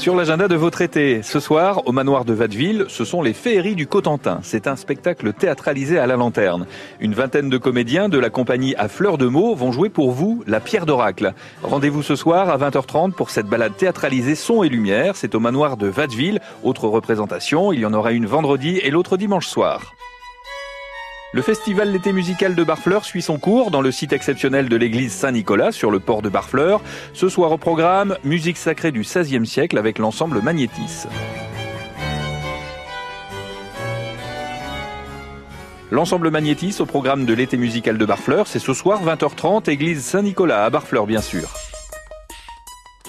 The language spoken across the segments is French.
Sur l'agenda de votre été, ce soir, au manoir de Vatteville, ce sont les féeries du Cotentin. C'est un spectacle théâtralisé à la lanterne. Une vingtaine de comédiens de la compagnie à fleur de mots vont jouer pour vous la pierre d'oracle. Rendez-vous ce soir à 20h30 pour cette balade théâtralisée son et lumière. C'est au manoir de Vatteville. Autre représentation, il y en aura une vendredi et l'autre dimanche soir. Le festival l'été musical de Barfleur suit son cours dans le site exceptionnel de l'église Saint-Nicolas sur le port de Barfleur. Ce soir au programme, musique sacrée du XVIe siècle avec l'ensemble Magnétis. L'ensemble Magnétis au programme de l'été musical de Barfleur, c'est ce soir 20h30, église Saint-Nicolas à Barfleur bien sûr.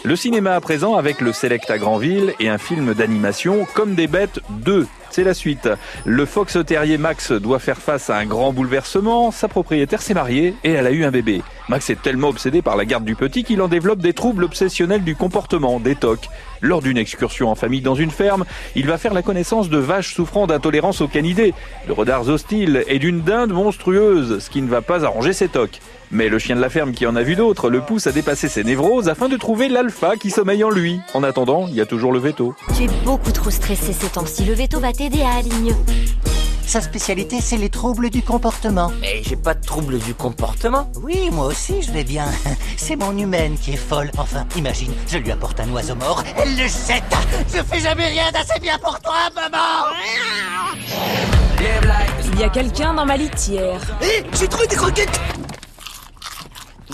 Le cinéma à présent avec le Select à Granville et un film d'animation comme des bêtes 2 c'est la suite. Le fox terrier Max doit faire face à un grand bouleversement. Sa propriétaire s'est mariée et elle a eu un bébé. Max est tellement obsédé par la garde du petit qu'il en développe des troubles obsessionnels du comportement, des tocs. Lors d'une excursion en famille dans une ferme, il va faire la connaissance de vaches souffrant d'intolérance aux canidés, de redards hostiles et d'une dinde monstrueuse, ce qui ne va pas arranger ses tocs. Mais le chien de la ferme qui en a vu d'autres le pousse à dépasser ses névroses afin de trouver l'alpha qui sommeille en lui. En attendant, il y a toujours le veto. Tu es beaucoup trop stressé ces temps-ci. Le veto va t'aider à mieux. Sa spécialité, c'est les troubles du comportement. Mais j'ai pas de troubles du comportement. Oui, moi aussi, je vais bien. C'est mon humaine qui est folle. Enfin, imagine, je lui apporte un oiseau mort, elle le jette. Je fais jamais rien d'assez bien pour toi, maman. Il y a quelqu'un dans ma litière. Hé, j'ai trouvé des croquettes.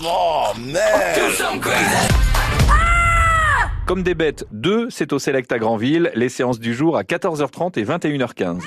Oh merde Comme des bêtes 2, c'est au Select à Granville, les séances du jour à 14h30 et 21h15.